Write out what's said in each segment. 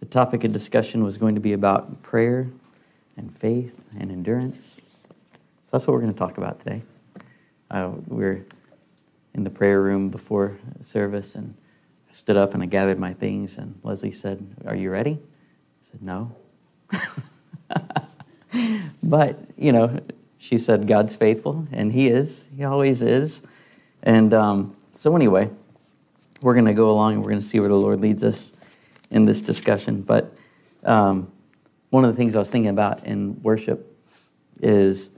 the topic of discussion was going to be about prayer and faith and endurance. So that's what we're going to talk about today. Uh, we're in the prayer room before service and I stood up and I gathered my things and Leslie said, Are you ready? I said, No. but, you know, she said, God's faithful, and He is. He always is. And um, so, anyway, we're going to go along and we're going to see where the Lord leads us in this discussion. But um, one of the things I was thinking about in worship is,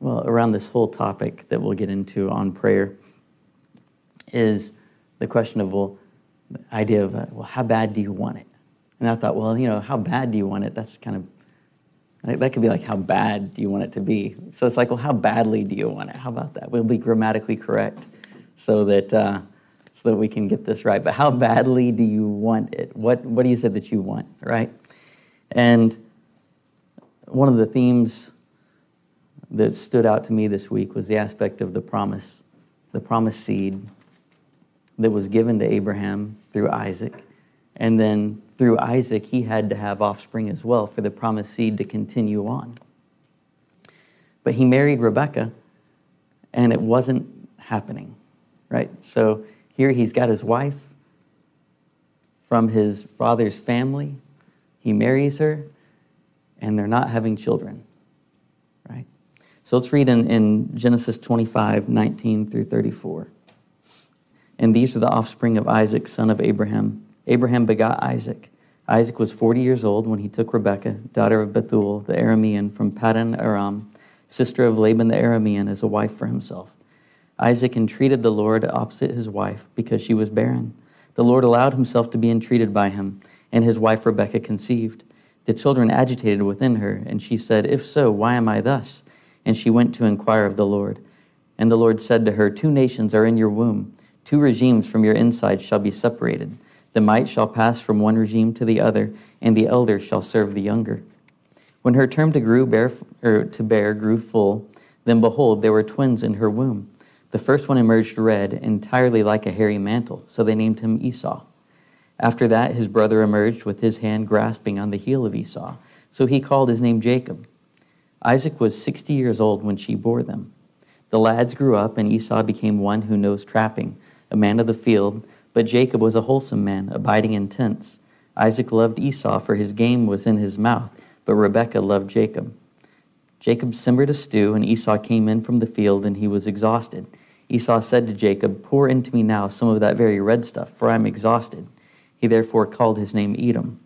well, around this whole topic that we'll get into on prayer, is the question of, well, the idea of, uh, well, how bad do you want it? And I thought, well, you know, how bad do you want it? That's kind of, that could be like, how bad do you want it to be? So it's like, well, how badly do you want it? How about that? We'll be grammatically correct so that. Uh, so that we can get this right. But how badly do you want it? What, what do you say that you want, right? And one of the themes that stood out to me this week was the aspect of the promise, the promised seed that was given to Abraham through Isaac. And then through Isaac, he had to have offspring as well for the promised seed to continue on. But he married Rebekah, and it wasn't happening, right? So here he's got his wife from his father's family. He marries her, and they're not having children. Right? So let's read in, in Genesis 25, 19 through 34. And these are the offspring of Isaac, son of Abraham. Abraham begot Isaac. Isaac was 40 years old when he took Rebekah, daughter of Bethuel, the Aramean from Paddan Aram, sister of Laban the Aramean, as a wife for himself. Isaac entreated the Lord opposite his wife because she was barren. The Lord allowed himself to be entreated by him, and his wife Rebekah conceived. The children agitated within her, and she said, If so, why am I thus? And she went to inquire of the Lord. And the Lord said to her, Two nations are in your womb, two regimes from your inside shall be separated. The might shall pass from one regime to the other, and the elder shall serve the younger. When her term to, grew bear, to bear grew full, then behold, there were twins in her womb. The first one emerged red, entirely like a hairy mantle, so they named him Esau. After that, his brother emerged with his hand grasping on the heel of Esau, so he called his name Jacob. Isaac was 60 years old when she bore them. The lads grew up, and Esau became one who knows trapping, a man of the field, but Jacob was a wholesome man, abiding in tents. Isaac loved Esau, for his game was in his mouth, but Rebekah loved Jacob. Jacob simmered a stew, and Esau came in from the field, and he was exhausted. Esau said to Jacob, Pour into me now some of that very red stuff, for I am exhausted. He therefore called his name Edom.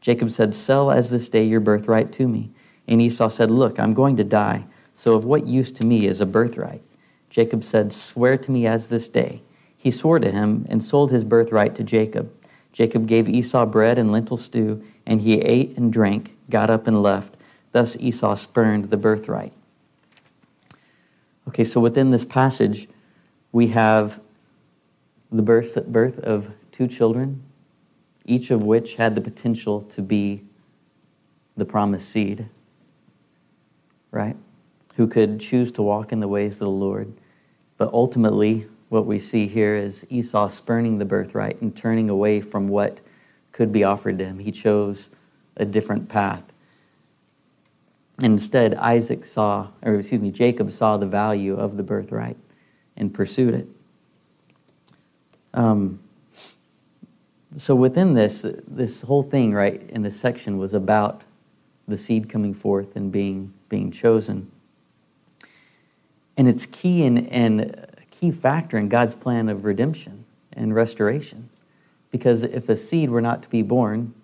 Jacob said, Sell as this day your birthright to me. And Esau said, Look, I'm going to die, so of what use to me is a birthright? Jacob said, Swear to me as this day. He swore to him and sold his birthright to Jacob. Jacob gave Esau bread and lentil stew, and he ate and drank, got up and left. Thus Esau spurned the birthright. Okay, so within this passage, we have the birth, birth of two children, each of which had the potential to be the promised seed, right? Who could choose to walk in the ways of the Lord. But ultimately, what we see here is Esau spurning the birthright and turning away from what could be offered to him. He chose a different path. Instead, Isaac saw, or excuse me, Jacob saw the value of the birthright and pursued it. Um, so within this, this whole thing, right, in this section was about the seed coming forth and being being chosen. And it's key and a key factor in God's plan of redemption and restoration. Because if a seed were not to be born,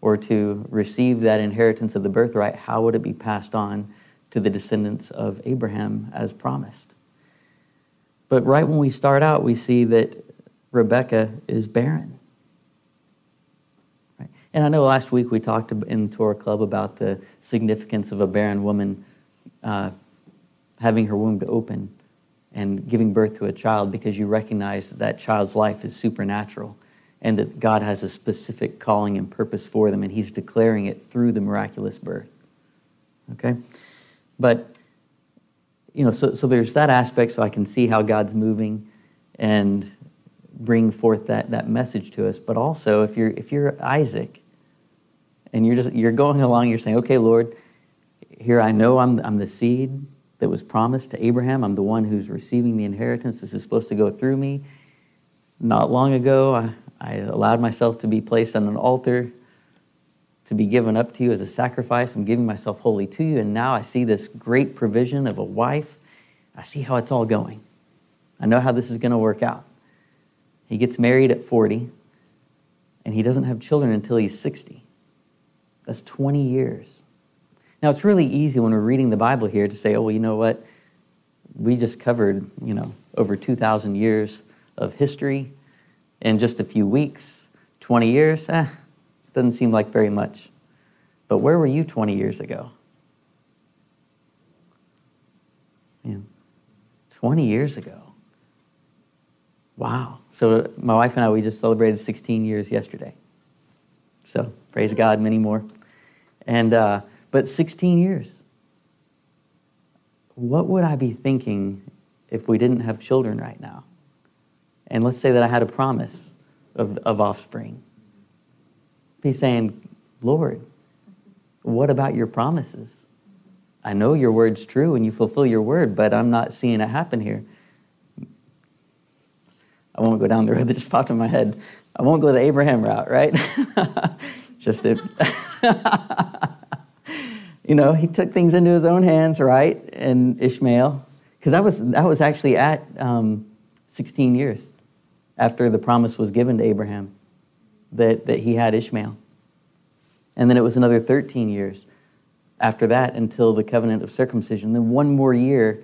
or to receive that inheritance of the birthright, how would it be passed on to the descendants of Abraham as promised? But right when we start out, we see that Rebecca is barren. Right? And I know last week we talked in Torah Club about the significance of a barren woman uh, having her womb to open and giving birth to a child because you recognize that, that child's life is supernatural and that God has a specific calling and purpose for them, and He's declaring it through the miraculous birth. Okay? But, you know, so, so there's that aspect, so I can see how God's moving and bring forth that, that message to us. But also, if you're, if you're Isaac and you're, just, you're going along, you're saying, okay, Lord, here I know I'm, I'm the seed that was promised to Abraham. I'm the one who's receiving the inheritance. This is supposed to go through me. Not long ago, I, I allowed myself to be placed on an altar to be given up to you as a sacrifice. I'm giving myself wholly to you. And now I see this great provision of a wife. I see how it's all going. I know how this is going to work out. He gets married at 40, and he doesn't have children until he's 60. That's 20 years. Now, it's really easy when we're reading the Bible here to say, oh, well, you know what? We just covered, you know, over 2,000 years of history in just a few weeks. 20 years, eh, doesn't seem like very much. But where were you 20 years ago? Yeah, 20 years ago. Wow. So my wife and I, we just celebrated 16 years yesterday. So praise God, many more. And, uh, but 16 years. What would I be thinking if we didn't have children right now? And let's say that I had a promise of, of offspring. He's saying, Lord, what about your promises? I know your word's true and you fulfill your word, but I'm not seeing it happen here. I won't go down the road that just popped in my head. I won't go the Abraham route, right? just it. you know, he took things into his own hands, right? And Ishmael, because that was that was actually at um, 16 years after the promise was given to Abraham that that he had Ishmael, and then it was another 13 years after that until the covenant of circumcision. Then one more year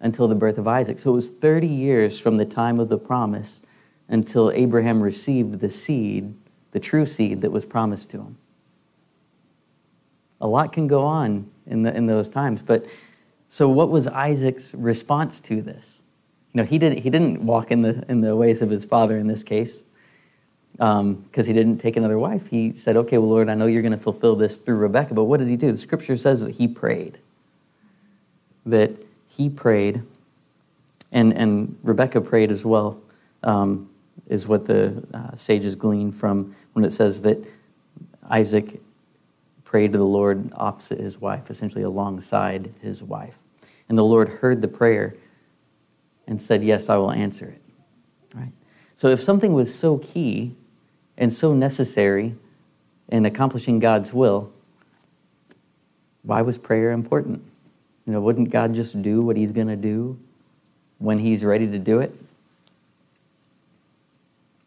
until the birth of Isaac. So it was 30 years from the time of the promise until Abraham received the seed, the true seed that was promised to him. A lot can go on in, the, in those times, but so what was Isaac's response to this? Know, he didn't, he didn't walk in the, in the ways of his father in this case because um, he didn't take another wife. He said, Okay, well, Lord, I know you're going to fulfill this through Rebecca, but what did he do? The scripture says that he prayed. That he prayed, and, and Rebecca prayed as well, um, is what the uh, sages glean from when it says that Isaac prayed to the Lord opposite his wife, essentially alongside his wife. And the Lord heard the prayer and said, Yes, I will answer it. Right? So if something was so key and so necessary in accomplishing God's will, why was prayer important? You know, wouldn't God just do what he's going to do when he's ready to do it?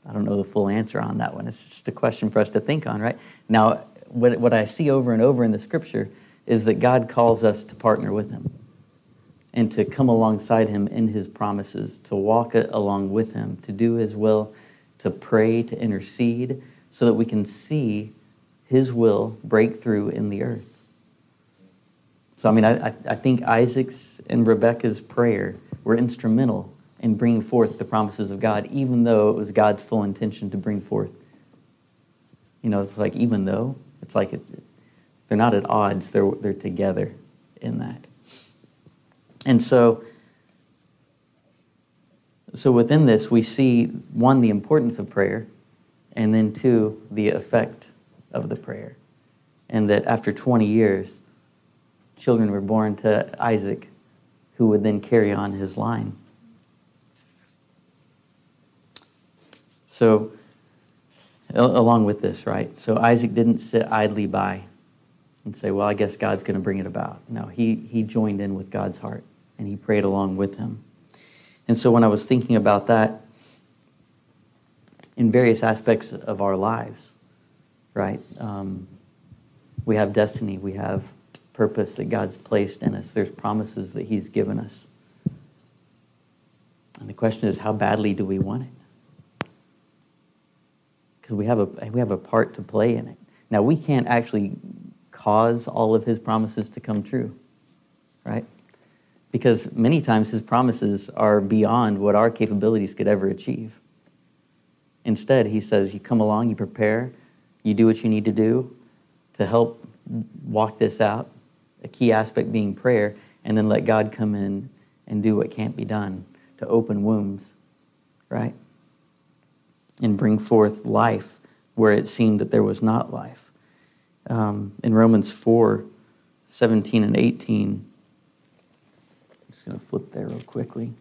I don't know the full answer on that one. It's just a question for us to think on, right? Now, what, what I see over and over in the scripture is that God calls us to partner with him and to come alongside him in his promises, to walk along with him, to do his will, to pray, to intercede, so that we can see his will break through in the earth. So, I mean, I, I think Isaac's and Rebecca's prayer were instrumental in bringing forth the promises of God, even though it was God's full intention to bring forth. You know, it's like, even though, it's like it, they're not at odds, they're, they're together in that. And so, so within this, we see one, the importance of prayer, and then two, the effect of the prayer. And that after 20 years, children were born to Isaac, who would then carry on his line. So, along with this, right? So Isaac didn't sit idly by and say, Well, I guess God's going to bring it about. No, he, he joined in with God's heart and he prayed along with him. And so when I was thinking about that in various aspects of our lives, right? Um, we have destiny, we have purpose that God's placed in us. There's promises that He's given us. And the question is, how badly do we want it? Because we have a we have a part to play in it. Now, we can't actually cause all of his promises to come true, right? Because many times his promises are beyond what our capabilities could ever achieve. Instead, he says, You come along, you prepare, you do what you need to do to help walk this out, a key aspect being prayer, and then let God come in and do what can't be done to open wombs, right? And bring forth life where it seemed that there was not life. Um, in Romans 4 17 and 18, I'm just going to flip there real quickly.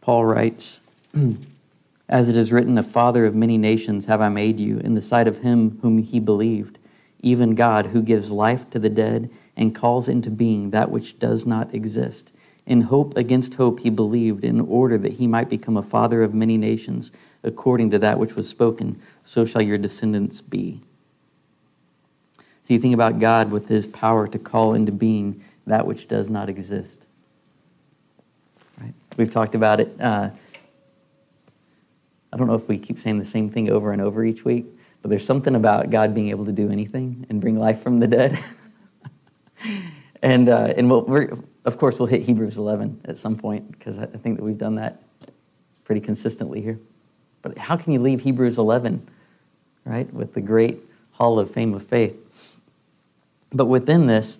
Paul writes, As it is written, a father of many nations have I made you, in the sight of him whom he believed, even God, who gives life to the dead and calls into being that which does not exist. In hope against hope he believed, in order that he might become a father of many nations, according to that which was spoken, so shall your descendants be. So you think about God with his power to call into being that which does not exist. Right? We've talked about it. Uh, I don't know if we keep saying the same thing over and over each week, but there's something about God being able to do anything and bring life from the dead. and uh, and we'll, of course, we'll hit Hebrews 11 at some point because I think that we've done that pretty consistently here. But how can you leave Hebrews 11, right, with the great hall of fame of faith? But within this,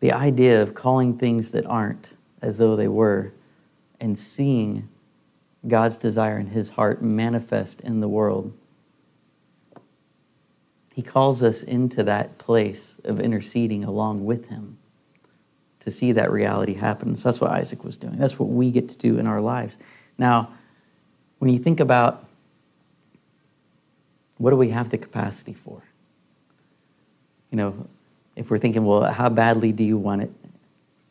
the idea of calling things that aren't as though they were and seeing God's desire in his heart manifest in the world. He calls us into that place of interceding along with him to see that reality happen. So that's what Isaac was doing. That's what we get to do in our lives. Now, when you think about what do we have the capacity for? You know, if we're thinking, well, how badly do you want it?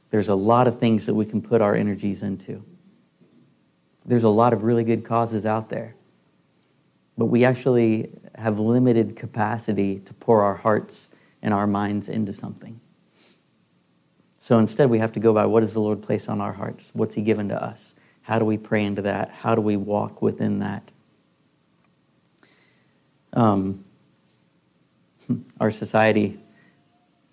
There's a lot of things that we can put our energies into. There's a lot of really good causes out there. But we actually have limited capacity to pour our hearts and our minds into something. So instead, we have to go by what does the Lord place on our hearts? What's He given to us? How do we pray into that? How do we walk within that? Um, our society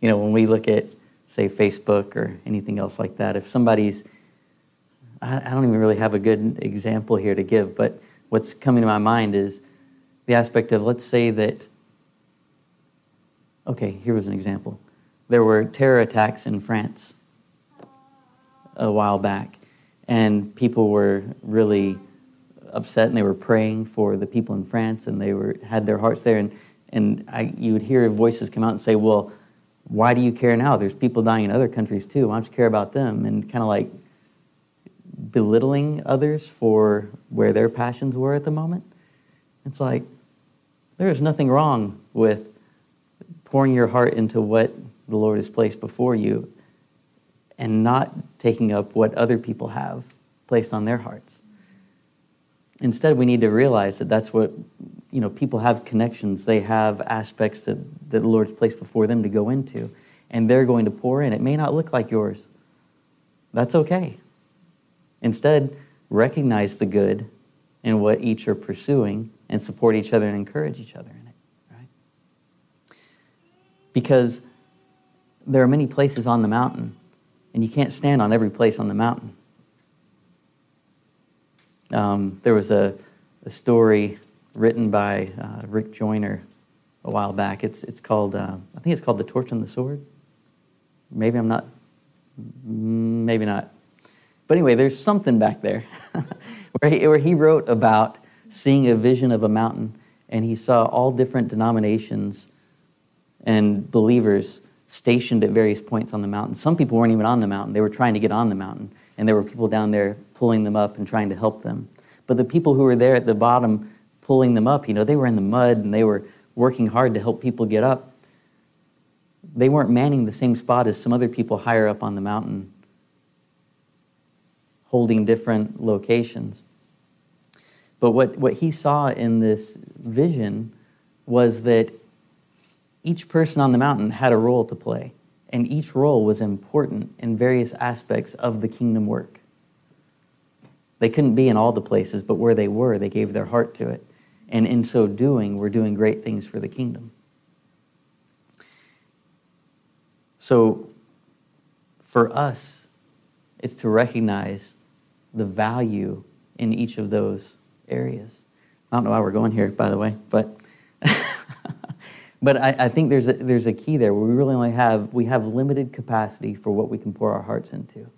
you know, when we look at, say, Facebook or anything else like that, if somebody's, I, I don't even really have a good example here to give, but what's coming to my mind is the aspect of, let's say that, okay, here was an example. There were terror attacks in France a while back, and people were really upset and they were praying for the people in France and they were had their hearts there and and I, you would hear voices come out and say, well, why do you care now? There's people dying in other countries too. Why don't you care about them? And kind of like belittling others for where their passions were at the moment. It's like there is nothing wrong with pouring your heart into what the Lord has placed before you and not taking up what other people have placed on their hearts. Instead, we need to realize that that's what you know, people have connections, they have aspects that, that the Lord's placed before them to go into, and they're going to pour in. It may not look like yours. That's okay. Instead, recognize the good in what each are pursuing and support each other and encourage each other in it, right? Because there are many places on the mountain, and you can't stand on every place on the mountain. Um, there was a, a story written by uh, Rick Joyner a while back. It's, it's called, uh, I think it's called The Torch and the Sword. Maybe I'm not, maybe not. But anyway, there's something back there where, he, where he wrote about seeing a vision of a mountain, and he saw all different denominations and believers stationed at various points on the mountain. Some people weren't even on the mountain, they were trying to get on the mountain, and there were people down there pulling them up and trying to help them. But the people who were there at the bottom pulling them up. You know, they were in the mud and they were working hard to help people get up. They weren't manning the same spot as some other people higher up on the mountain, holding different locations. But what, what he saw in this vision was that each person on the mountain had a role to play. and each role was important in various aspects of the kingdom work. They couldn't be in all the places, but where they were, they gave their heart to it. And in so doing, we're doing great things for the kingdom. So, for us, it's to recognize the value in each of those areas. I don't know why we're going here, by the way, but but I, I, think there's a, there's a key there where we really only have we have limited capacity for what we can pour our hearts into.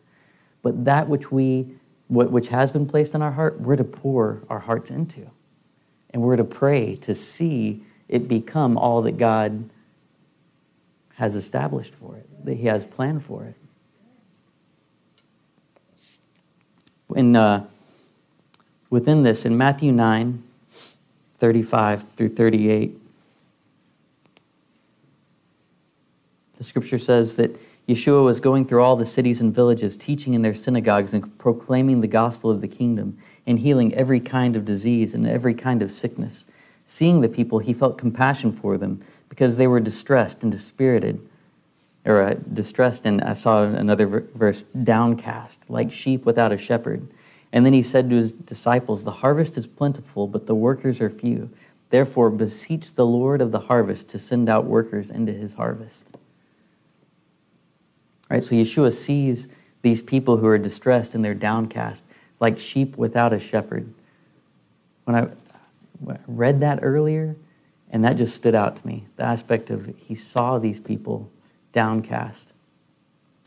But that which we what, which has been placed in our heart, we're to pour our hearts into. And we're to pray to see it become all that God has established for it, that He has planned for it. In, uh, within this, in Matthew 9, 35 through 38, the scripture says that Yeshua was going through all the cities and villages, teaching in their synagogues and proclaiming the gospel of the kingdom and healing every kind of disease and every kind of sickness. Seeing the people, he felt compassion for them because they were distressed and dispirited, or uh, distressed, and I saw another verse, downcast, like sheep without a shepherd. And then he said to his disciples, The harvest is plentiful, but the workers are few. Therefore, beseech the Lord of the harvest to send out workers into his harvest. Right? So Yeshua sees these people who are distressed and they're downcast, like sheep without a shepherd. When I read that earlier, and that just stood out to me the aspect of he saw these people downcast.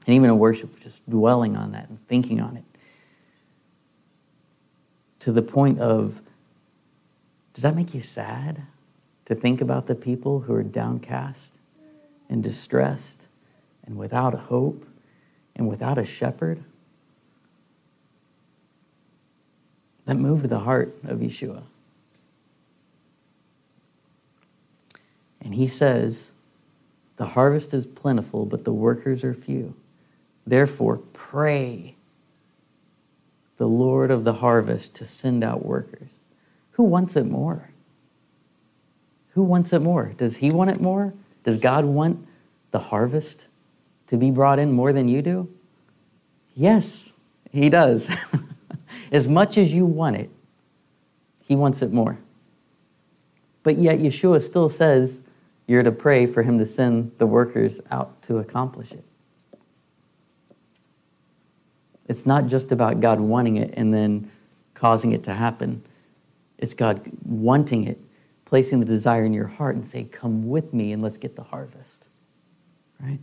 And even in worship, just dwelling on that and thinking on it. To the point of, does that make you sad to think about the people who are downcast and distressed and without a hope and without a shepherd? That moved the heart of Yeshua. And he says, The harvest is plentiful, but the workers are few. Therefore, pray the Lord of the harvest to send out workers. Who wants it more? Who wants it more? Does he want it more? Does God want the harvest to be brought in more than you do? Yes, He does. as much as you want it, He wants it more. But yet, Yeshua still says you're to pray for Him to send the workers out to accomplish it. It's not just about God wanting it and then causing it to happen. It's God wanting it, placing the desire in your heart and say, Come with me and let's get the harvest. Right?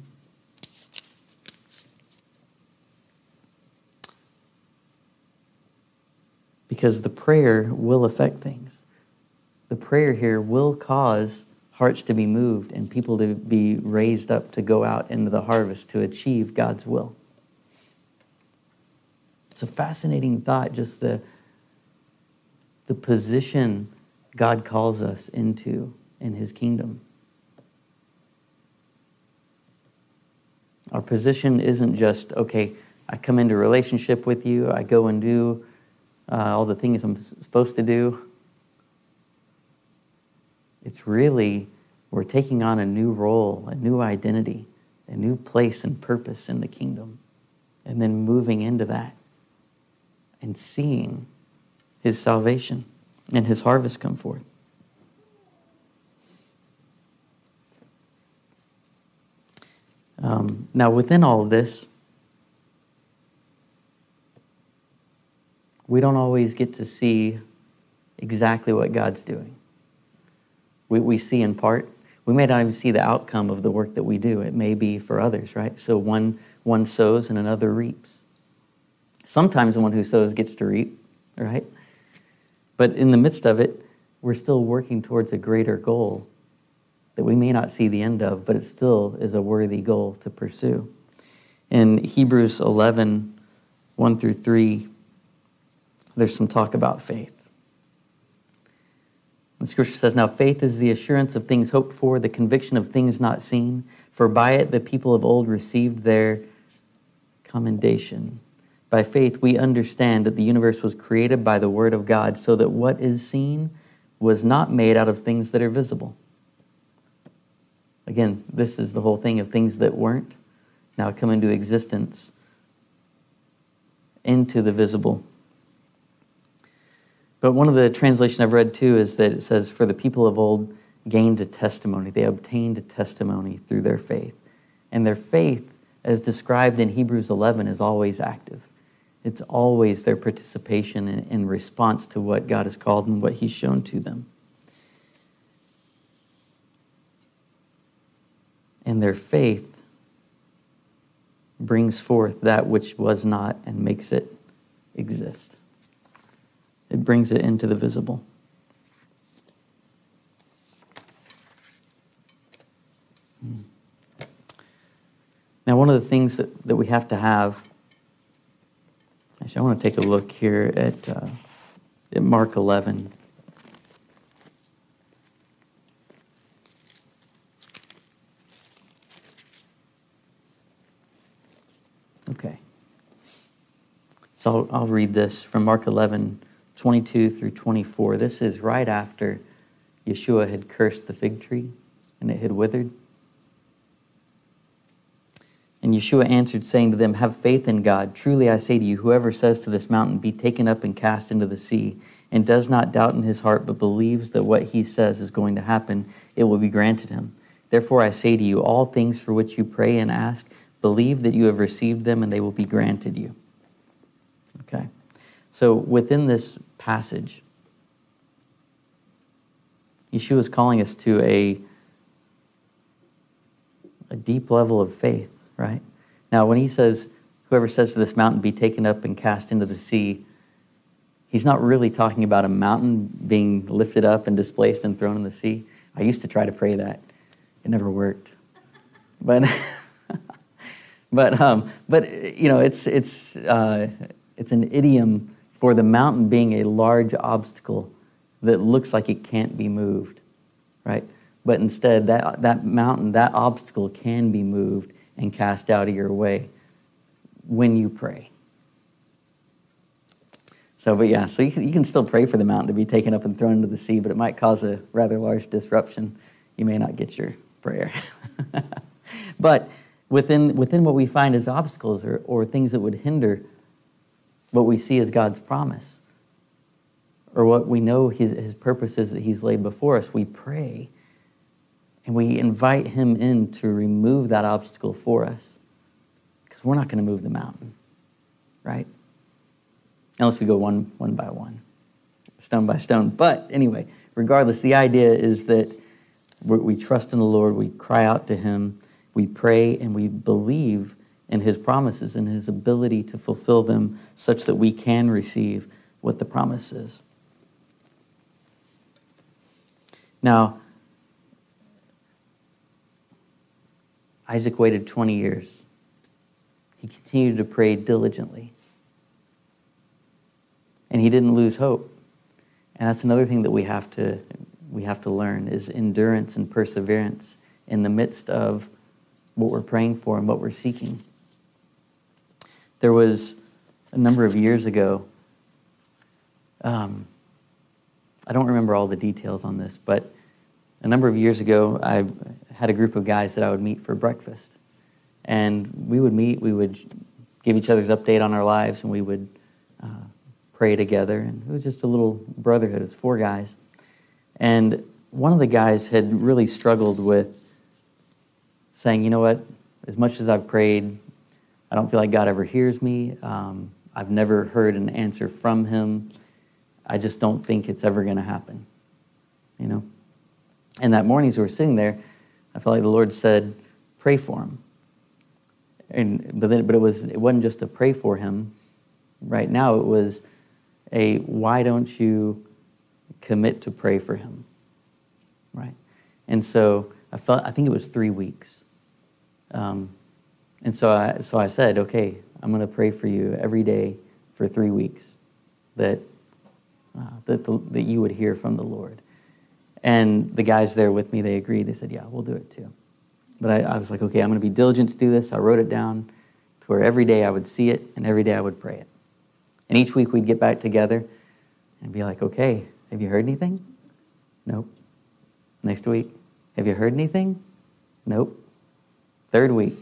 Because the prayer will affect things. The prayer here will cause hearts to be moved and people to be raised up to go out into the harvest to achieve God's will. It's a fascinating thought, just the, the position God calls us into in His kingdom. Our position isn't just, okay, I come into relationship with you, I go and do uh, all the things I'm supposed to do. It's really, we're taking on a new role, a new identity, a new place and purpose in the kingdom, and then moving into that and seeing his salvation and his harvest come forth. Um, now, within all of this, we don't always get to see exactly what God's doing. We, we see in part. We may not even see the outcome of the work that we do. It may be for others, right? So one, one sows and another reaps. Sometimes the one who sows gets to reap, right? But in the midst of it, we're still working towards a greater goal that we may not see the end of, but it still is a worthy goal to pursue. In Hebrews 11, 1 through 3, there's some talk about faith. The scripture says, Now faith is the assurance of things hoped for, the conviction of things not seen, for by it the people of old received their commendation. By faith, we understand that the universe was created by the Word of God, so that what is seen was not made out of things that are visible. Again, this is the whole thing of things that weren't now come into existence into the visible. But one of the translation I've read too is that it says, For the people of old gained a testimony. They obtained a testimony through their faith. And their faith, as described in Hebrews 11, is always active. It's always their participation in response to what God has called and what He's shown to them. And their faith brings forth that which was not and makes it exist. It brings it into the visible. Hmm. Now, one of the things that, that we have to have, actually, I want to take a look here at, uh, at Mark 11. Okay. So I'll, I'll read this from Mark 11, 22 through 24. This is right after Yeshua had cursed the fig tree and it had withered. And Yeshua answered, saying to them, Have faith in God. Truly I say to you, whoever says to this mountain, Be taken up and cast into the sea, and does not doubt in his heart, but believes that what he says is going to happen, it will be granted him. Therefore I say to you, all things for which you pray and ask, Believe that you have received them and they will be granted you. Okay? So within this passage, Yeshua is calling us to a, a deep level of faith, right? Now, when he says, whoever says to this mountain, be taken up and cast into the sea, he's not really talking about a mountain being lifted up and displaced and thrown in the sea. I used to try to pray that, it never worked. But. But, um, but you know, it's, it's, uh, it's an idiom for the mountain being a large obstacle that looks like it can't be moved, right? But instead, that, that mountain, that obstacle can be moved and cast out of your way when you pray. So, but yeah, so you can, you can still pray for the mountain to be taken up and thrown into the sea, but it might cause a rather large disruption. You may not get your prayer. but within, within what we find as obstacles or, or things that would hinder what we see as God's promise or what we know his, his purposes that he's laid before us, we pray and we invite him in to remove that obstacle for us because we're not going to move the mountain, right? Unless we go one, one by one, stone by stone. But anyway, regardless, the idea is that we trust in the Lord, we cry out to him we pray and we believe in his promises and his ability to fulfill them such that we can receive what the promise is. Now, Isaac waited 20 years. He continued to pray diligently. And he didn't lose hope. And that's another thing that we have to we have to learn is endurance and perseverance in the midst of what we're praying for and what we're seeking. There was a number of years ago, um, I don't remember all the details on this, but a number of years ago, I had a group of guys that I would meet for breakfast. And we would meet, we would give each other's update on our lives, and we would uh, pray together. And it was just a little brotherhood. It was four guys. And one of the guys had really struggled with saying, you know what, as much as I've prayed, I don't feel like God ever hears me. Um, I've never heard an answer from Him. I just don't think it's ever going to happen. You know? And that morning, as we were sitting there, I felt like the Lord said, pray for him. And, but, then, but it, was, it wasn't just to pray for him. Right now, it was a why don't you commit to pray for him? Right? And so I felt, I think it was three weeks. Um, and so I, so I said, okay, I'm going to pray for you every day for three weeks that, uh, that, the, that you would hear from the Lord. And the guys there with me, they agreed. They said, yeah, we'll do it too. But I, I was like, okay, I'm going to be diligent to do this. I wrote it down to where every day I would see it and every day I would pray it. And each week we'd get back together and be like, okay, have you heard anything? Nope. Next week, have you heard anything? Nope. Third week,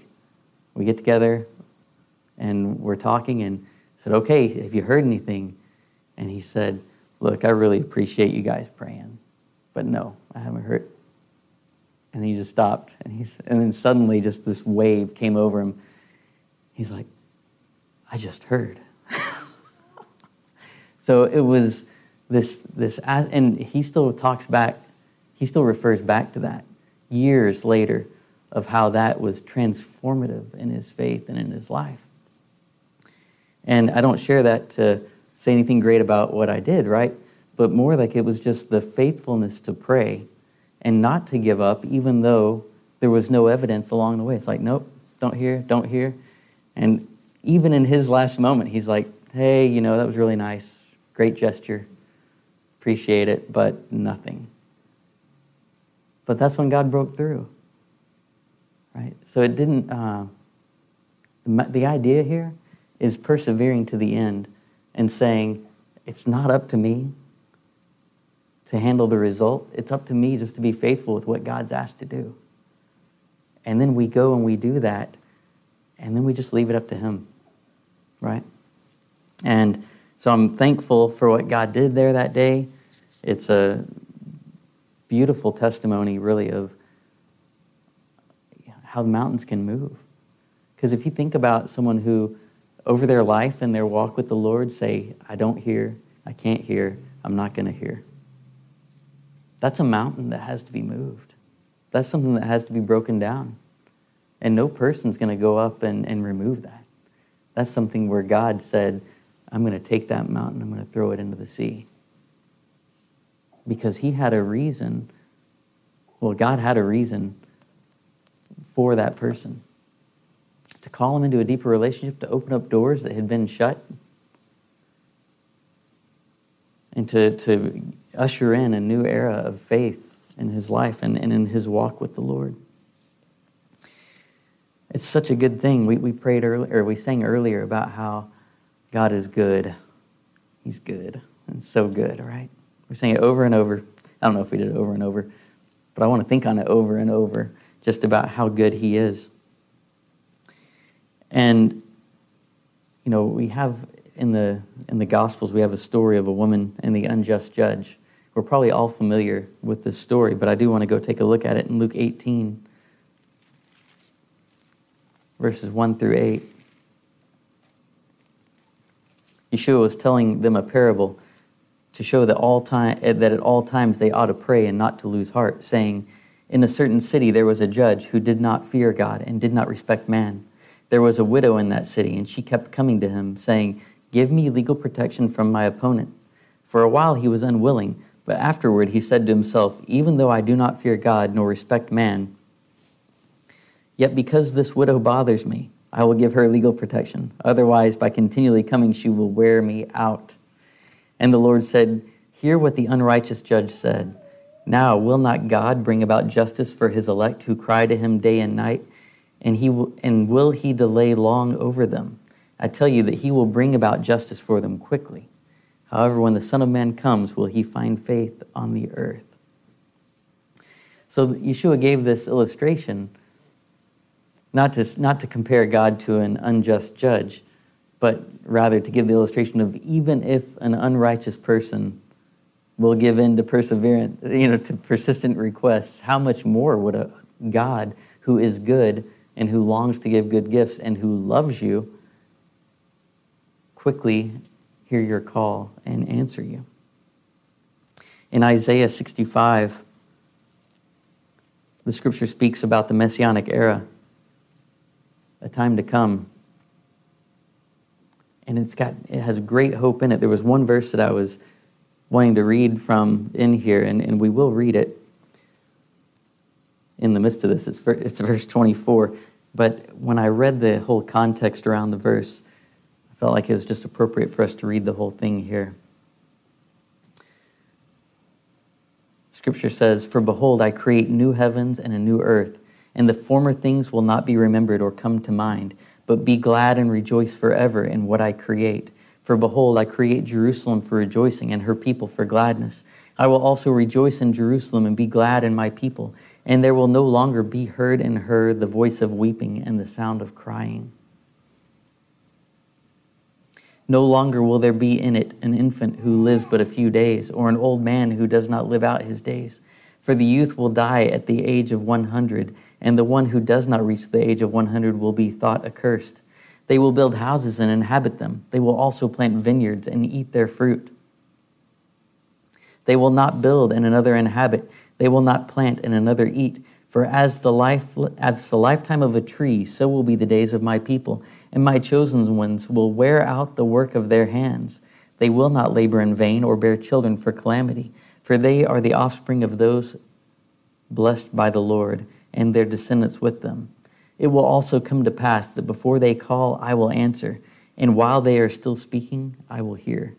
we get together and we're talking and said, okay, have you heard anything? And he said, look, I really appreciate you guys praying, but no, I haven't heard. And he just stopped. And, he's, and then suddenly just this wave came over him. He's like, I just heard. so it was this, this, and he still talks back, he still refers back to that years later of how that was transformative in his faith and in his life. And I don't share that to say anything great about what I did, right? But more like it was just the faithfulness to pray and not to give up, even though there was no evidence along the way. It's like, nope, don't hear, don't hear. And even in his last moment, he's like, hey, you know, that was really nice. Great gesture. Appreciate it, but nothing. But that's when God broke through. Right? So it didn't, uh, the, the idea here is persevering to the end and saying, it's not up to me to handle the result. It's up to me just to be faithful with what God's asked to do. And then we go and we do that, and then we just leave it up to Him, right? And so I'm thankful for what God did there that day. It's a beautiful testimony, really, of how the mountains can move. Because if you think about someone who, over their life and their walk with the Lord, say, I don't hear, I can't hear, I'm not going to hear. That's a mountain that has to be moved. That's something that has to be broken down. And no person's going to go up and, and remove that. That's something where God said, I'm going to take that mountain, I'm going to throw it into the sea because he had a reason. Well, God had a reason for that person to call him into a deeper relationship, to open up doors that had been shut, and to, to usher in a new era of faith in his life and, and in his walk with the Lord. It's such a good thing. We, we prayed earlier, or we sang earlier about how God is good. He's good and so good, right? We're saying it over and over. I don't know if we did it over and over, but I want to think on it over and over just about how good He is. And, you know, we have in the, in the Gospels, we have a story of a woman and the unjust judge. We're probably all familiar with this story, but I do want to go take a look at it in Luke 18, verses 1 through 8. Yeshua was telling them a parable to show that all time that at all times they ought to pray and not to lose heart, saying, In a certain city there was a judge who did not fear God and did not respect man. There was a widow in that city, and she kept coming to him, saying, Give me legal protection from my opponent. For a while he was unwilling, but afterward he said to himself, Even though I do not fear God nor respect man, yet because this widow bothers me, I will give her legal protection. Otherwise, by continually coming, she will wear me out. And the Lord said, Hear what the unrighteous judge said. Now, will not God bring about justice for his elect who cry to him day and night? And, he will, and will he delay long over them? I tell you that he will bring about justice for them quickly. However, when the Son of Man comes, will he find faith on the earth? So Yeshua gave this illustration not to, not to compare God to an unjust judge, but rather to give the illustration of even if an unrighteous person will give in to you know, to persistent requests, how much more would a God who is good and who longs to give good gifts and who loves you quickly hear your call and answer you? In Isaiah 65, the scripture speaks about the messianic era, a time to come and it's got it has great hope in it. There was one verse that I was wanting to read from in here, and, and we will read it in the midst of this. It's, it's verse 24. But when I read the whole context around the verse, I felt like it was just appropriate for us to read the whole thing here. Scripture says, For behold, I create new heavens and a new earth, and the former things will not be remembered or come to mind but be glad and rejoice forever in what I create. For behold, I create Jerusalem for rejoicing and her people for gladness. I will also rejoice in Jerusalem and be glad in my people, and there will no longer be heard in her the voice of weeping and the sound of crying. No longer will there be in it an infant who lives but a few days, or an old man who does not live out his days. For the youth will die at the age of 100, and the one who does not reach the age of 100 will be thought accursed. They will build houses and inhabit them. They will also plant vineyards and eat their fruit. They will not build and another inhabit. They will not plant and another eat. For as the, life, as the lifetime of a tree, so will be the days of my people, and my chosen ones will wear out the work of their hands. They will not labor in vain or bear children for calamity, for they are the offspring of those blessed by the Lord, and their descendants with them. It will also come to pass that before they call, I will answer, and while they are still speaking, I will hear.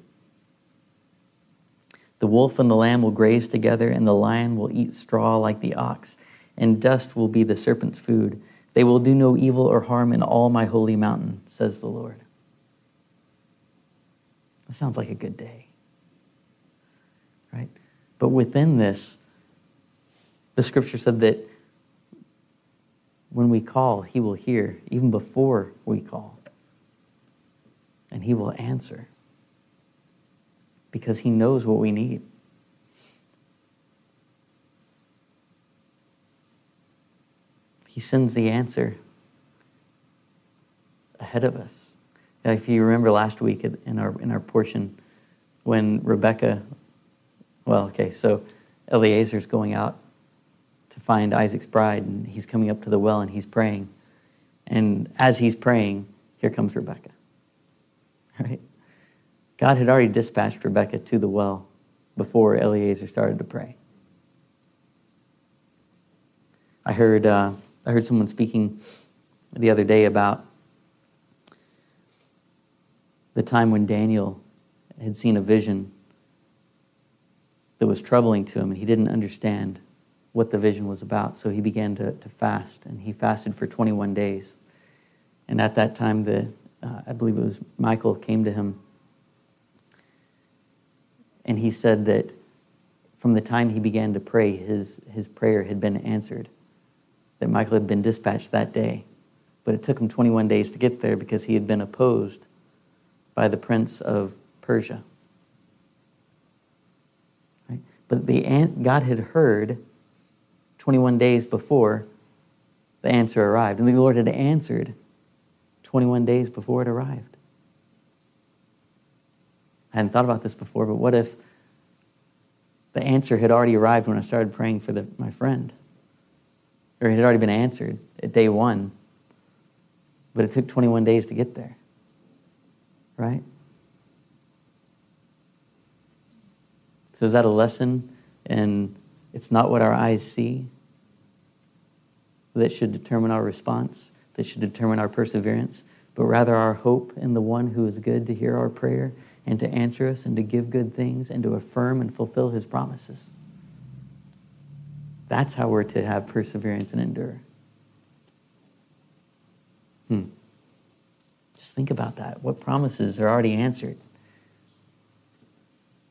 The wolf and the lamb will graze together, and the lion will eat straw like the ox, and dust will be the serpent's food. They will do no evil or harm in all my holy mountain, says the Lord. That sounds like a good day. Right? But within this, the scripture said that when we call, he will hear, even before we call. And he will answer because he knows what we need. He sends the answer ahead of us. If you remember last week in our, in our portion, when Rebecca, well, okay, so Eliezer's going out to find Isaac's bride, and he's coming up to the well and he's praying. And as he's praying, here comes Rebecca. Right? God had already dispatched Rebecca to the well before Eliezer started to pray. I heard, uh, I heard someone speaking the other day about the time when Daniel had seen a vision that was troubling to him and he didn't understand what the vision was about. So he began to, to fast and he fasted for 21 days. And at that time, the, uh, I believe it was Michael came to him and he said that from the time he began to pray, his, his prayer had been answered. That Michael had been dispatched that day. But it took him 21 days to get there because he had been opposed by the prince of Persia. Right? But the, God had heard 21 days before the answer arrived. And the Lord had answered 21 days before it arrived. I hadn't thought about this before, but what if the answer had already arrived when I started praying for the, my friend? Or it had already been answered at day one, but it took 21 days to get there. Right? So, is that a lesson? And it's not what our eyes see that should determine our response, that should determine our perseverance, but rather our hope in the one who is good to hear our prayer and to answer us and to give good things and to affirm and fulfill his promises. That's how we're to have perseverance and endure. Hmm. Just think about that. What promises are already answered?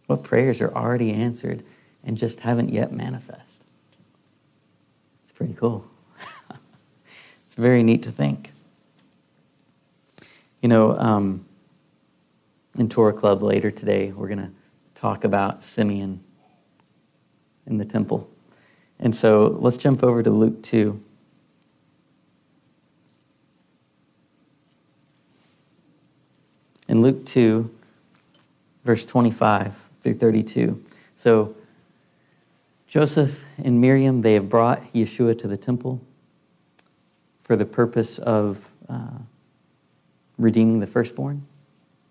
What prayers are already answered and just haven't yet manifest? It's pretty cool. Very neat to think. You know, um, in Torah Club later today, we're going to talk about Simeon in the temple. And so let's jump over to Luke 2. In Luke 2, verse 25 through 32. So Joseph and Miriam, they have brought Yeshua to the temple for the purpose of uh, redeeming the firstborn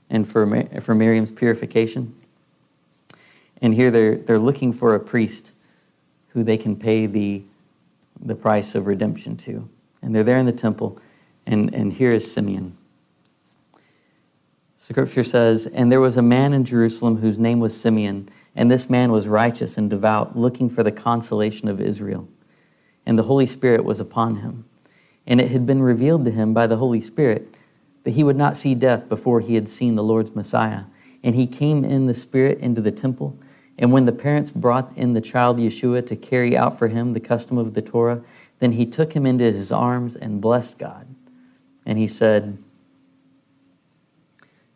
and for, for Miriam's purification. And here they're, they're looking for a priest who they can pay the, the price of redemption to. And they're there in the temple, and, and here is Simeon. Scripture says, And there was a man in Jerusalem whose name was Simeon, and this man was righteous and devout, looking for the consolation of Israel. And the Holy Spirit was upon him. And it had been revealed to him by the Holy Spirit that he would not see death before he had seen the Lord's Messiah. And he came in the Spirit into the temple. And when the parents brought in the child Yeshua to carry out for him the custom of the Torah, then he took him into his arms and blessed God. And he said,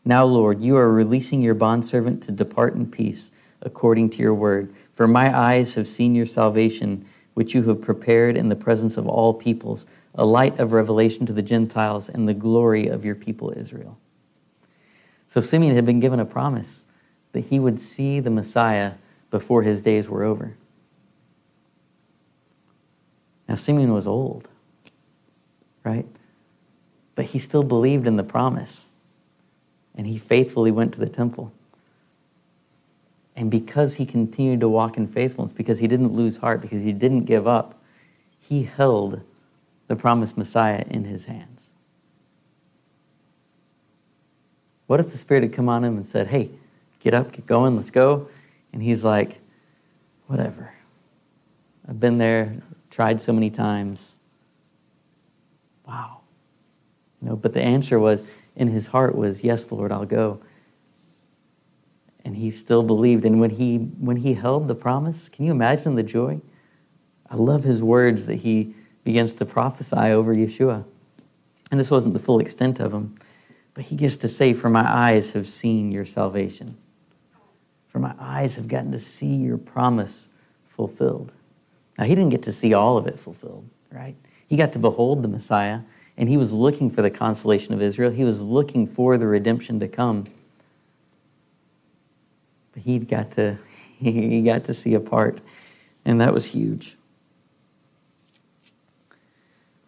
Now, Lord, you are releasing your bondservant to depart in peace according to your word. For my eyes have seen your salvation, which you have prepared in the presence of all peoples, a light of revelation to the Gentiles and the glory of your people Israel. So Simeon had been given a promise that he would see the Messiah before his days were over. Now, Simeon was old, right? But he still believed in the promise. And he faithfully went to the temple. And because he continued to walk in faithfulness, because he didn't lose heart, because he didn't give up, he held the promised Messiah in his hands. What if the Spirit had come on him and said, Hey, get up, get going, let's go? And he's like, Whatever. I've been there, tried so many times. Wow. You know, but the answer was in his heart was, Yes, Lord, I'll go. And he still believed. And when he when he held the promise, can you imagine the joy? I love his words that he begins to prophesy over Yeshua. And this wasn't the full extent of them, but he gets to say, For my eyes have seen your salvation. For my eyes have gotten to see your promise fulfilled. Now, he didn't get to see all of it fulfilled, right? He got to behold the Messiah, and he was looking for the consolation of Israel. He was looking for the redemption to come. He got to, he got to see a part, and that was huge.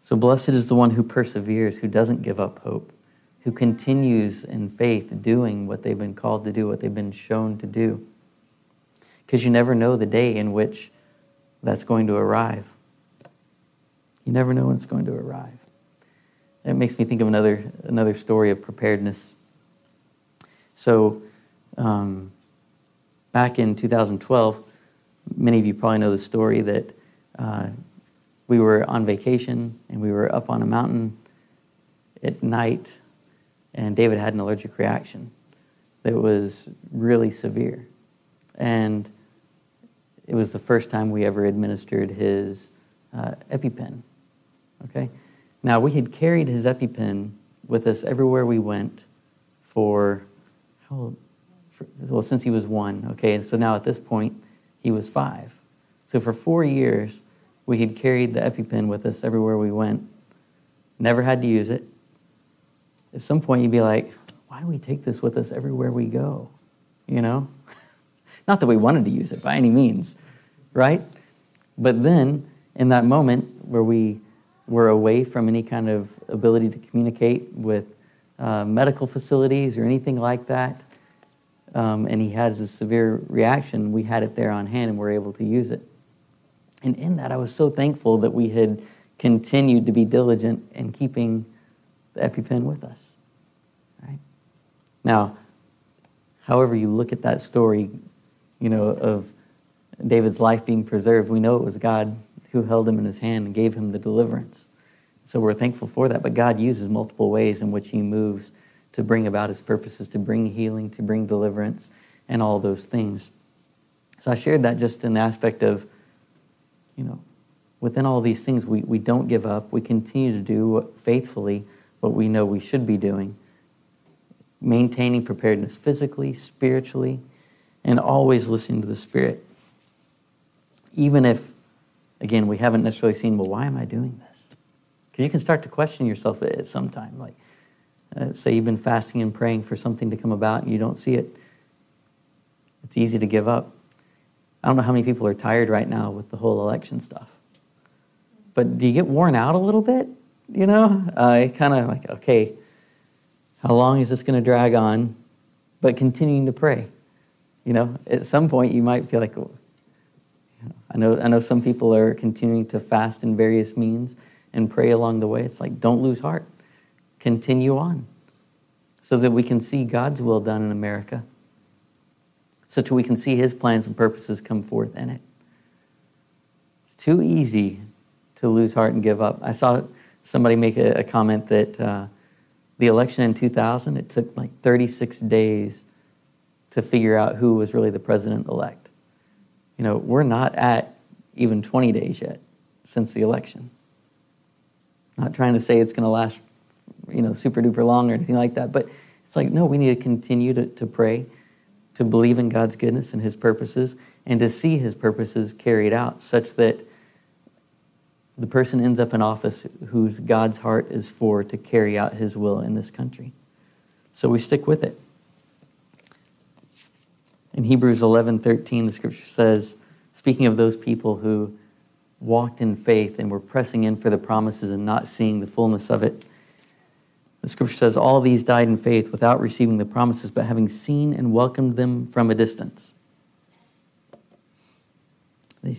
So blessed is the one who perseveres, who doesn't give up hope, who continues in faith doing what they've been called to do, what they've been shown to do. Because you never know the day in which that's going to arrive. You never know when it's going to arrive. It makes me think of another, another story of preparedness. So, um, back in 2012, many of you probably know the story that uh, we were on vacation and we were up on a mountain at night, and David had an allergic reaction that was really severe. And it was the first time we ever administered his uh, EpiPen. Okay? Now, we had carried his EpiPen with us everywhere we went for, how? Well, since he was one. Okay, and so now at this point, he was five. So for four years, we had carried the EpiPen with us everywhere we went, never had to use it. At some point, you'd be like, why do we take this with us everywhere we go? You know? Not that we wanted to use it by any means, right? But then, in that moment where we were away from any kind of ability to communicate with uh, medical facilities or anything like that, um, and he has a severe reaction, we had it there on hand and we're able to use it. And in that, I was so thankful that we had continued to be diligent in keeping the EpiPen with us. Right? Now, however you look at that story, you know, of David's life being preserved, we know it was God who held him in his hand and gave him the deliverance. So we're thankful for that. But God uses multiple ways in which he moves to bring about his purposes, to bring healing, to bring deliverance, and all those things. So I shared that just in the aspect of you know, within all these things, we, we don't give up. We continue to do faithfully what we know we should be doing, maintaining preparedness physically, spiritually, and always listening to the Spirit. Even if, again, we haven't necessarily seen, well, why am I doing this? Because you can start to question yourself at some time. Like, uh, say you've been fasting and praying for something to come about and you don't see it. It's easy to give up. I don't know how many people are tired right now with the whole election stuff. But do you get worn out a little bit? You know, I kind of like, okay, how long is this going to drag on? But continuing to pray. You know, at some point you might feel like, oh, I know, I know some people are continuing to fast in various means and pray along the way. It's like, don't lose heart. Continue on so that we can see God's will done in America so that we can see his plans and purposes come forth in it. It's too easy to lose heart and give up. I saw somebody make a, a comment that, uh, the election in 2000, it took like 36 days to figure out who was really the president elect. You know, we're not at even 20 days yet since the election. Not trying to say it's going to last, you know, super duper long or anything like that, but it's like, no, we need to continue to, to pray, to believe in God's goodness and His purposes, and to see His purposes carried out such that the person ends up in office whose God's heart is for to carry out His will in this country. So we stick with it. In Hebrews 11 13, the scripture says, speaking of those people who walked in faith and were pressing in for the promises and not seeing the fullness of it, the scripture says, All these died in faith without receiving the promises, but having seen and welcomed them from a distance. They,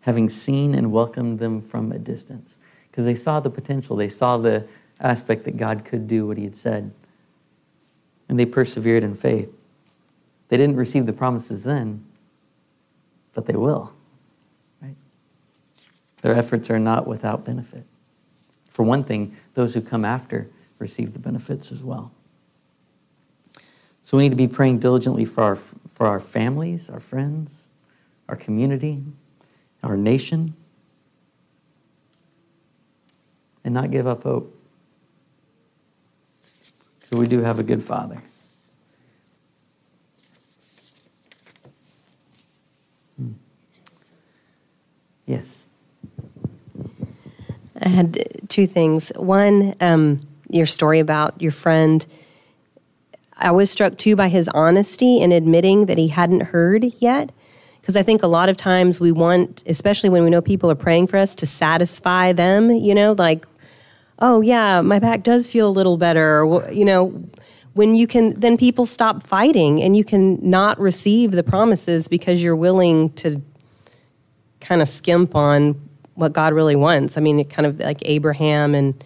having seen and welcomed them from a distance. Because they saw the potential, they saw the aspect that God could do what He had said. And they persevered in faith. They didn't receive the promises then, but they will. Right? Their efforts are not without benefit. For one thing, those who come after receive the benefits as well. So we need to be praying diligently for our, for our families, our friends, our community, our nation, and not give up hope. So we do have a good Father. Yes. I had two things. One, um, your story about your friend. I was struck too by his honesty in admitting that he hadn't heard yet. Because I think a lot of times we want, especially when we know people are praying for us, to satisfy them, you know, like, oh, yeah, my back does feel a little better. You know, when you can, then people stop fighting and you can not receive the promises because you're willing to kind of skimp on what God really wants. I mean, it kind of like Abraham and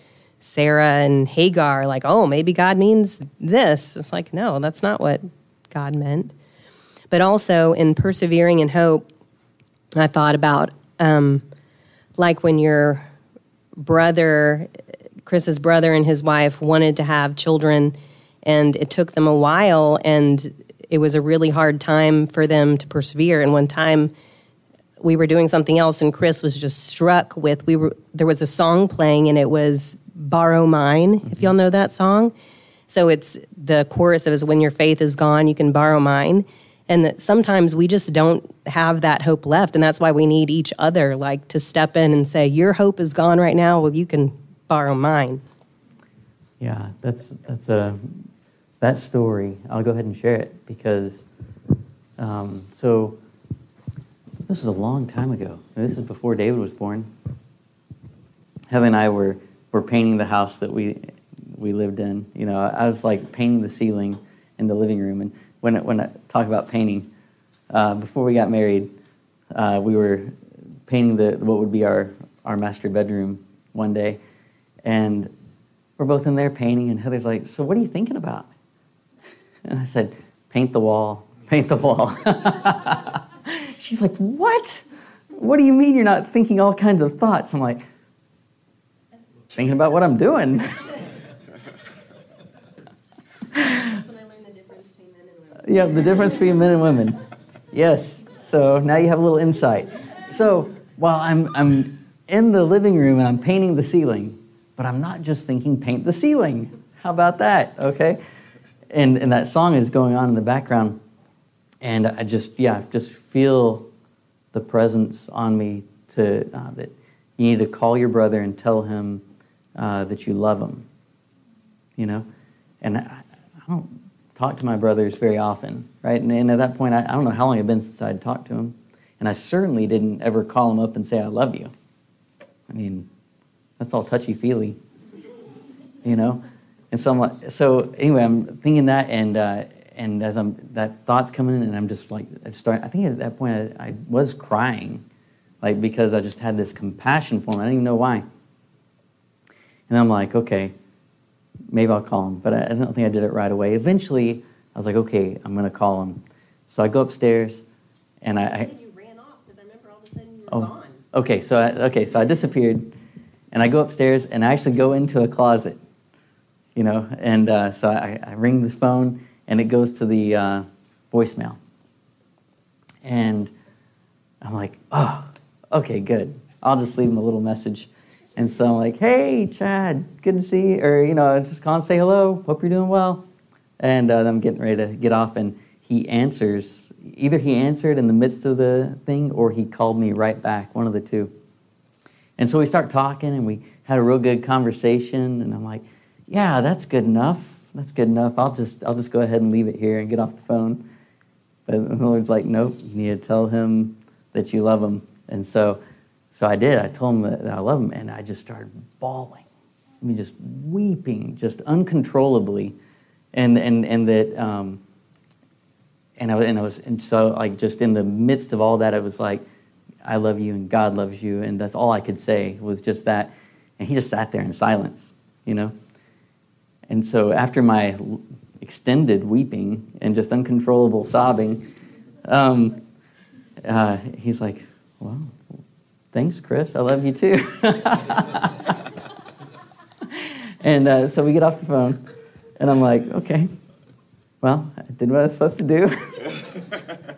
Sarah and Hagar, like, oh, maybe God means this. It's like, no, that's not what God meant. But also in persevering in hope, I thought about um, like when your brother, Chris's brother and his wife wanted to have children, and it took them a while, and it was a really hard time for them to persevere. And one time, we were doing something else and Chris was just struck with we were there was a song playing and it was Borrow Mine, mm-hmm. if y'all know that song. So it's the chorus of is when your faith is gone, you can borrow mine. And that sometimes we just don't have that hope left. And that's why we need each other, like to step in and say, Your hope is gone right now. Well, you can borrow mine. Yeah, that's that's a that story. I'll go ahead and share it because um, so this is a long time ago. This is before David was born. Heather and I were, were painting the house that we, we lived in. You know, I was like painting the ceiling in the living room. And when, when I talk about painting, uh, before we got married, uh, we were painting the, what would be our, our master bedroom one day. And we're both in there painting, and Heather's like, So, what are you thinking about? And I said, Paint the wall, paint the wall. She's like, What? What do you mean you're not thinking all kinds of thoughts? I'm like, Thinking about what I'm doing. yeah, the difference between men and women. Yes. So now you have a little insight. So while I'm, I'm in the living room and I'm painting the ceiling, but I'm not just thinking paint the ceiling. How about that? Okay. And, and that song is going on in the background. And I just, yeah, just feel the presence on me to uh, that you need to call your brother and tell him uh, that you love him. You know, and I, I, don't talk to my brothers very often, right? And, and at that point, I, I, don't know how long it's been since I'd talked to him, and I certainly didn't ever call him up and say I love you. I mean, that's all touchy feely, you know. And so, I'm like, so anyway, I'm thinking that, and uh, and as I'm that thought's coming in, and I'm just like I start. I think at that point I, I, was crying, like because I just had this compassion for him. I didn't even know why. And I'm like, okay, maybe I'll call him, but I, I don't think I did it right away. Eventually, I was like, okay, I'm gonna call him. So I go upstairs, and I. I you ran off because I remember all of a sudden you were oh, gone. Okay, so I, okay, so I disappeared, and I go upstairs, and I actually go into a closet you know. And uh, so I, I, ring this phone, and it goes to the uh, voicemail. And I'm like, oh, okay, good. I'll just leave him a little message. And so I'm like, hey, Chad, good to see you. Or, you know, just call and say hello. Hope you're doing well. And uh, I'm getting ready to get off, and he answers. Either he answered in the midst of the thing, or he called me right back, one of the two. And so we start talking, and we had a real good conversation. And I'm like, yeah, that's good enough. That's good enough. I'll just, I'll just go ahead and leave it here and get off the phone. But the Lord's like, nope, you need to tell him that you love him. And so, so I did. I told him that I love him, and I just started bawling. I mean, just weeping, just uncontrollably, and and and that, um, and I and I was and so like just in the midst of all that, it was like, I love you and God loves you, and that's all I could say was just that, and he just sat there in silence, you know. And so after my extended weeping and just uncontrollable sobbing, um, uh, he's like, Well, thanks, Chris. I love you too. and uh, so we get off the phone, and I'm like, Okay, well, I did what I was supposed to do.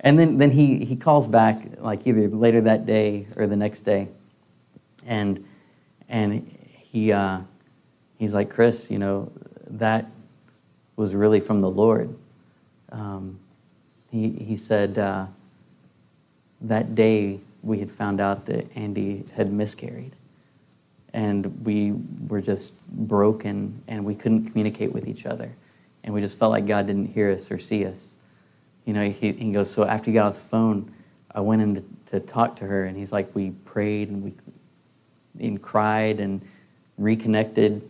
and then, then he, he calls back, like either later that day or the next day. And, and he, uh, he's like, Chris, you know, that was really from the Lord. Um, he, he said uh, that day we had found out that Andy had miscarried. And we were just broken and we couldn't communicate with each other. And we just felt like God didn't hear us or see us. You know, he, he goes, So after you got off the phone, I went in to, to talk to her, and he's like, We prayed and we and cried and reconnected,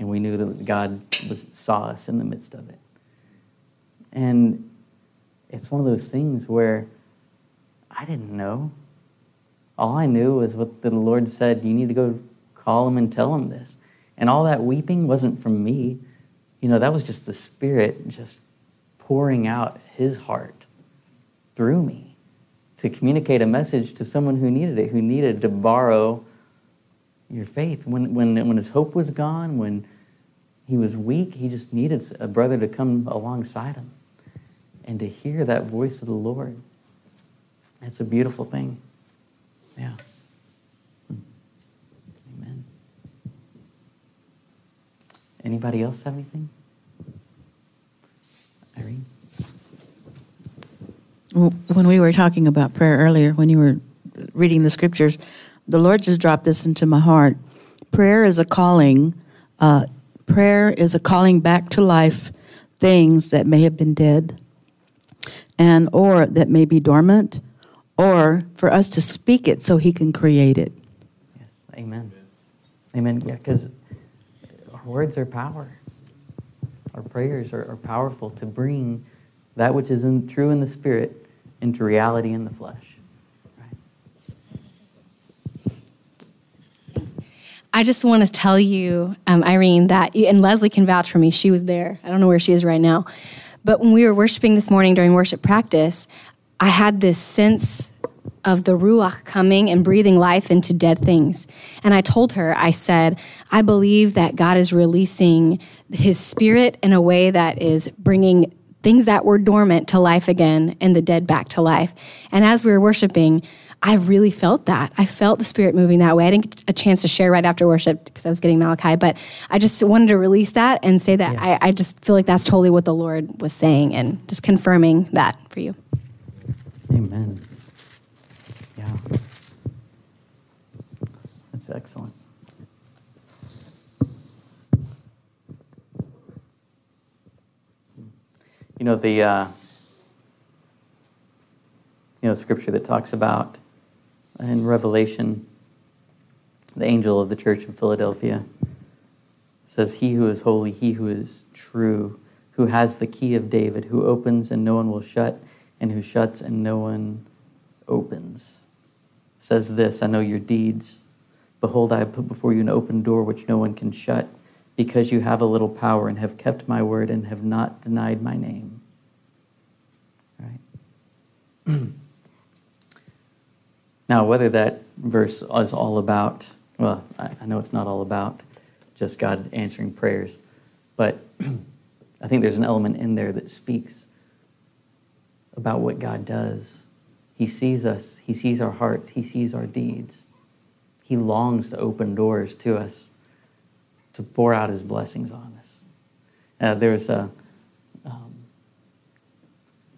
and we knew that God was, saw us in the midst of it. And it's one of those things where I didn't know. All I knew was what the Lord said you need to go call him and tell him this. And all that weeping wasn't from me. You know, that was just the Spirit just pouring out his heart through me to communicate a message to someone who needed it, who needed to borrow your faith. When, when, when his hope was gone, when he was weak, he just needed a brother to come alongside him and to hear that voice of the Lord. It's a beautiful thing. Yeah. Amen. Anybody else have anything? Irene? When we were talking about prayer earlier, when you were reading the scriptures, the Lord just dropped this into my heart. Prayer is a calling. Uh, prayer is a calling back to life things that may have been dead and or that may be dormant or for us to speak it so he can create it. Yes. Amen. Amen. Yeah because our words are power. Our prayers are, are powerful to bring that which is in, true in the spirit into reality in the flesh I just want to tell you, um, Irene, that, and Leslie can vouch for me, she was there. I don't know where she is right now. But when we were worshiping this morning during worship practice, I had this sense of the Ruach coming and breathing life into dead things. And I told her, I said, I believe that God is releasing his spirit in a way that is bringing things that were dormant to life again and the dead back to life. And as we were worshiping, I really felt that. I felt the Spirit moving that way. I didn't get a chance to share right after worship because I was getting Malachi, but I just wanted to release that and say that yeah. I, I just feel like that's totally what the Lord was saying and just confirming that for you. Amen. Yeah. That's excellent. You know, the. Uh, you know, scripture that talks about in Revelation, the angel of the church in Philadelphia says, He who is holy, he who is true, who has the key of David, who opens and no one will shut, and who shuts and no one opens, says this I know your deeds. Behold, I have put before you an open door which no one can shut, because you have a little power and have kept my word and have not denied my name. Right? Now, whether that verse is all about, well, I know it's not all about just God answering prayers. But I think there's an element in there that speaks about what God does. He sees us, He sees our hearts, He sees our deeds. He longs to open doors to us, to pour out His blessings on us. Uh, there's a, um,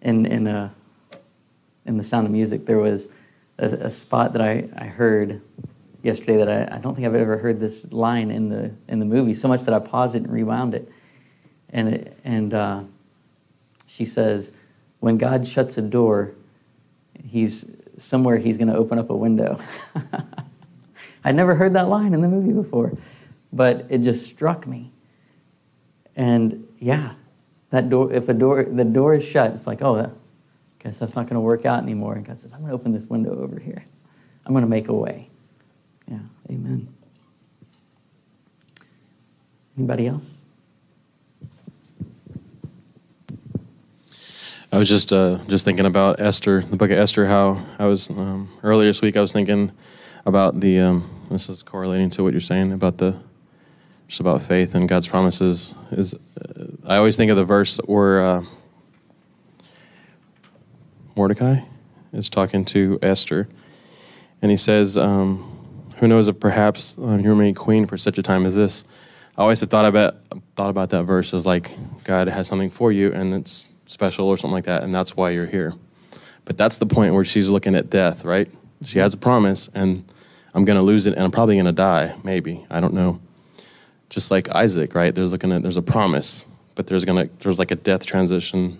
in, in, a, in The Sound of Music, there was a, a spot that I, I heard yesterday that I, I don't think I've ever heard this line in the, in the movie, so much that I paused it and rewound it. And, it, and uh, she says, when God shuts a door, he's somewhere he's going to open up a window. I'd never heard that line in the movie before, but it just struck me. And yeah, that door, if a door, the door is shut, it's like, oh, I guess that's not going to work out anymore. And God says, I'm going to open this window over here. I'm going to make a way. Yeah, amen. Anybody else? I was just uh, just thinking about Esther, the book of Esther. How I was um, earlier this week. I was thinking about the. Um, this is correlating to what you're saying about the just about faith and God's promises. Is uh, I always think of the verse where uh, Mordecai is talking to Esther, and he says, um, "Who knows if perhaps uh, you remain queen for such a time as this." I always have thought about thought about that verse as like God has something for you, and it's special or something like that, and that's why you're here. But that's the point where she's looking at death, right? She has a promise, and I'm going to lose it, and I'm probably going to die. Maybe I don't know. Just like Isaac, right? There's looking at there's a promise, but there's gonna there's like a death transition,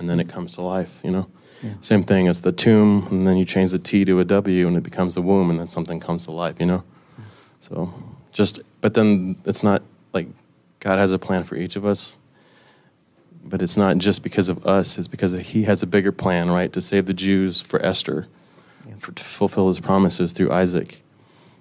and then it mm. comes to life. You know, yeah. same thing. It's the tomb, and then you change the T to a W, and it becomes a womb, and then something comes to life. You know, mm. so just but then it's not like God has a plan for each of us but it's not just because of us, it's because he has a bigger plan, right? To save the Jews for Esther, yeah. for, to fulfill his promises through Isaac.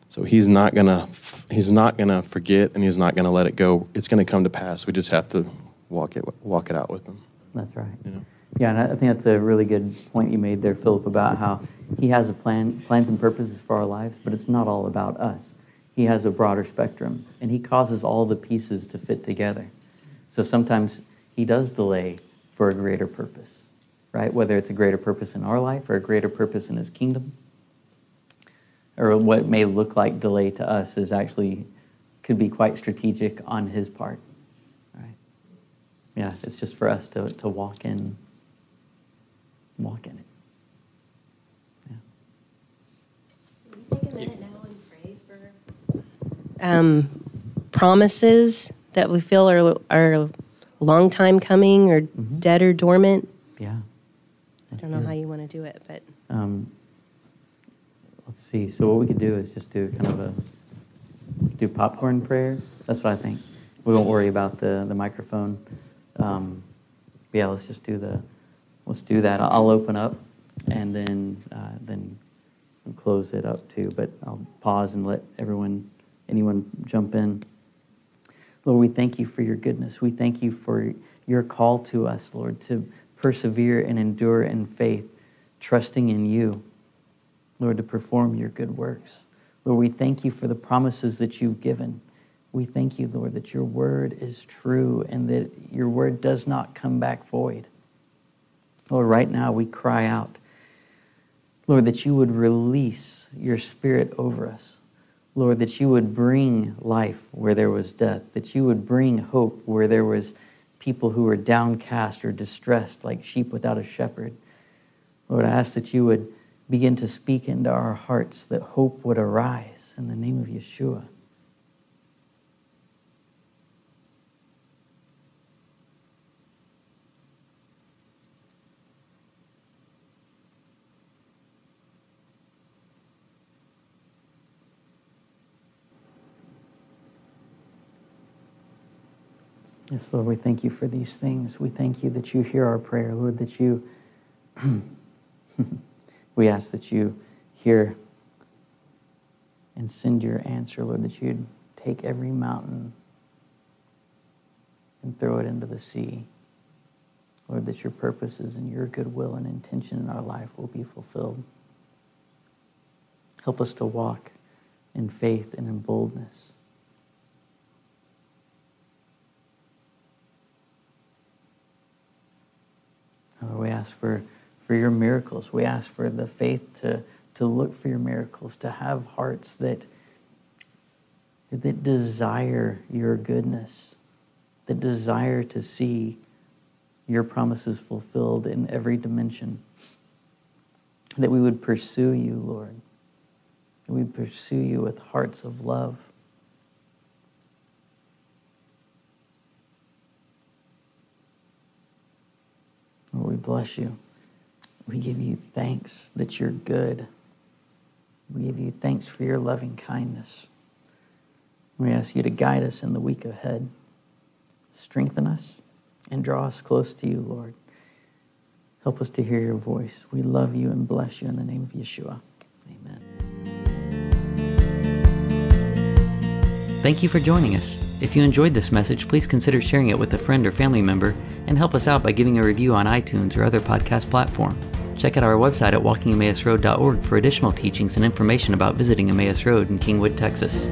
So he's not gonna he's not gonna forget and he's not gonna let it go. It's gonna come to pass. We just have to walk it walk it out with him. That's right. You know? Yeah, and I think that's a really good point you made there, Philip, about how he has a plan, plans and purposes for our lives, but it's not all about us. He has a broader spectrum, and he causes all the pieces to fit together. So sometimes he does delay for a greater purpose, right? Whether it's a greater purpose in our life or a greater purpose in his kingdom, or what may look like delay to us is actually could be quite strategic on his part? Yeah, it's just for us to, to walk in, walk in it. take a minute now and pray for um, promises that we feel are, are long time coming or mm-hmm. dead or dormant. Yeah. I don't know good. how you want to do it, but. Um, let's see. So, what we could do is just do kind of a do popcorn prayer. That's what I think. We won't worry about the, the microphone. Um, yeah, let's just do the, let's do that. I'll open up and then, uh, then close it up too. But I'll pause and let everyone, anyone jump in. Lord, we thank you for your goodness. We thank you for your call to us, Lord, to persevere and endure in faith, trusting in you, Lord, to perform your good works. Lord, we thank you for the promises that you've given. We thank you, Lord, that your word is true and that your word does not come back void. Lord, right now we cry out, Lord, that you would release your spirit over us. Lord, that you would bring life where there was death, that you would bring hope where there was people who were downcast or distressed like sheep without a shepherd. Lord, I ask that you would begin to speak into our hearts, that hope would arise in the name of Yeshua. Yes, Lord, we thank you for these things. We thank you that you hear our prayer, Lord, that you, we ask that you hear and send your answer, Lord, that you'd take every mountain and throw it into the sea. Lord, that your purposes and your goodwill and intention in our life will be fulfilled. Help us to walk in faith and in boldness Oh, we ask for, for your miracles. We ask for the faith to, to look for your miracles, to have hearts that, that desire your goodness, that desire to see your promises fulfilled in every dimension. That we would pursue you, Lord. That we pursue you with hearts of love. Bless you. We give you thanks that you're good. We give you thanks for your loving kindness. We ask you to guide us in the week ahead. Strengthen us and draw us close to you, Lord. Help us to hear your voice. We love you and bless you in the name of Yeshua. Amen. Thank you for joining us. If you enjoyed this message, please consider sharing it with a friend or family member and help us out by giving a review on iTunes or other podcast platform. Check out our website at walkingemmausroad.org for additional teachings and information about visiting Emmaus Road in Kingwood, Texas.